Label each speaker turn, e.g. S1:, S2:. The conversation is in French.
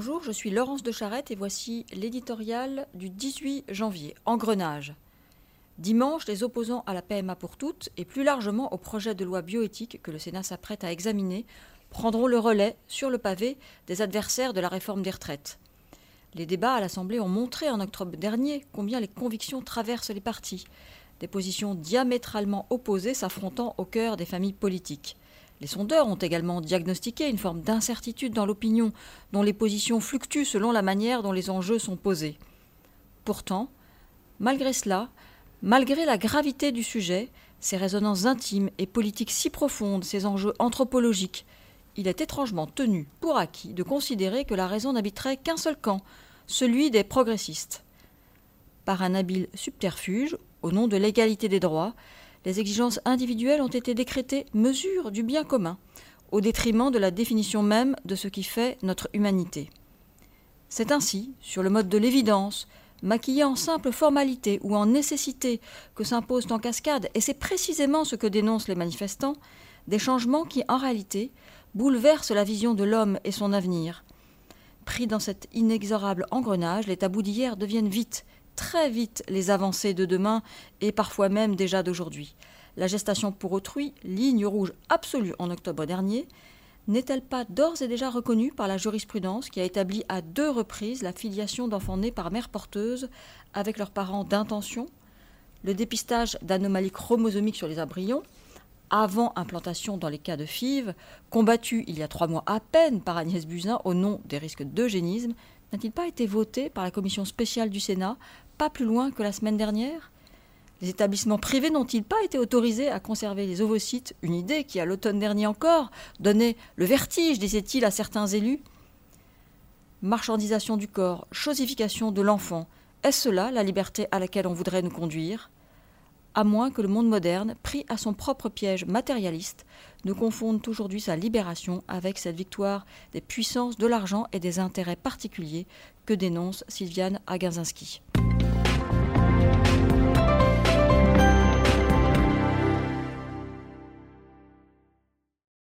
S1: Bonjour, je suis Laurence de Charette et voici l'éditorial du 18 janvier, Engrenage. Dimanche, les opposants à la PMA pour toutes et plus largement au projet de loi bioéthique que le Sénat s'apprête à examiner prendront le relais sur le pavé des adversaires de la réforme des retraites. Les débats à l'Assemblée ont montré en octobre dernier combien les convictions traversent les partis, des positions diamétralement opposées s'affrontant au cœur des familles politiques. Les sondeurs ont également diagnostiqué une forme d'incertitude dans l'opinion, dont les positions fluctuent selon la manière dont les enjeux sont posés. Pourtant, malgré cela, malgré la gravité du sujet, ses résonances intimes et politiques si profondes, ses enjeux anthropologiques, il est étrangement tenu pour acquis de considérer que la raison n'habiterait qu'un seul camp, celui des progressistes. Par un habile subterfuge, au nom de l'égalité des droits, les exigences individuelles ont été décrétées mesure du bien commun, au détriment de la définition même de ce qui fait notre humanité. C'est ainsi, sur le mode de l'évidence, maquillé en simple formalité ou en nécessité que s'imposent en cascade, et c'est précisément ce que dénoncent les manifestants, des changements qui, en réalité, bouleversent la vision de l'homme et son avenir. Pris dans cet inexorable engrenage, les tabous d'hier deviennent vite très vite les avancées de demain et parfois même déjà d'aujourd'hui. La gestation pour autrui, ligne rouge absolue en octobre dernier, n'est-elle pas d'ores et déjà reconnue par la jurisprudence qui a établi à deux reprises la filiation d'enfants nés par mère porteuse avec leurs parents d'intention, le dépistage d'anomalies chromosomiques sur les embryons, avant implantation dans les cas de FIV, combattu il y a trois mois à peine par Agnès Buzyn au nom des risques d'eugénisme, n'a-t-il pas été voté par la commission spéciale du Sénat pas plus loin que la semaine dernière. Les établissements privés n'ont-ils pas été autorisés à conserver les ovocytes Une idée qui, à l'automne dernier encore, donnait le vertige, disait-il à certains élus? Marchandisation du corps, chosification de l'enfant, est-ce cela la liberté à laquelle on voudrait nous conduire? À moins que le monde moderne, pris à son propre piège matérialiste, ne confonde aujourd'hui sa libération avec cette victoire des puissances de l'argent et des intérêts particuliers que dénonce Sylviane Agazinski.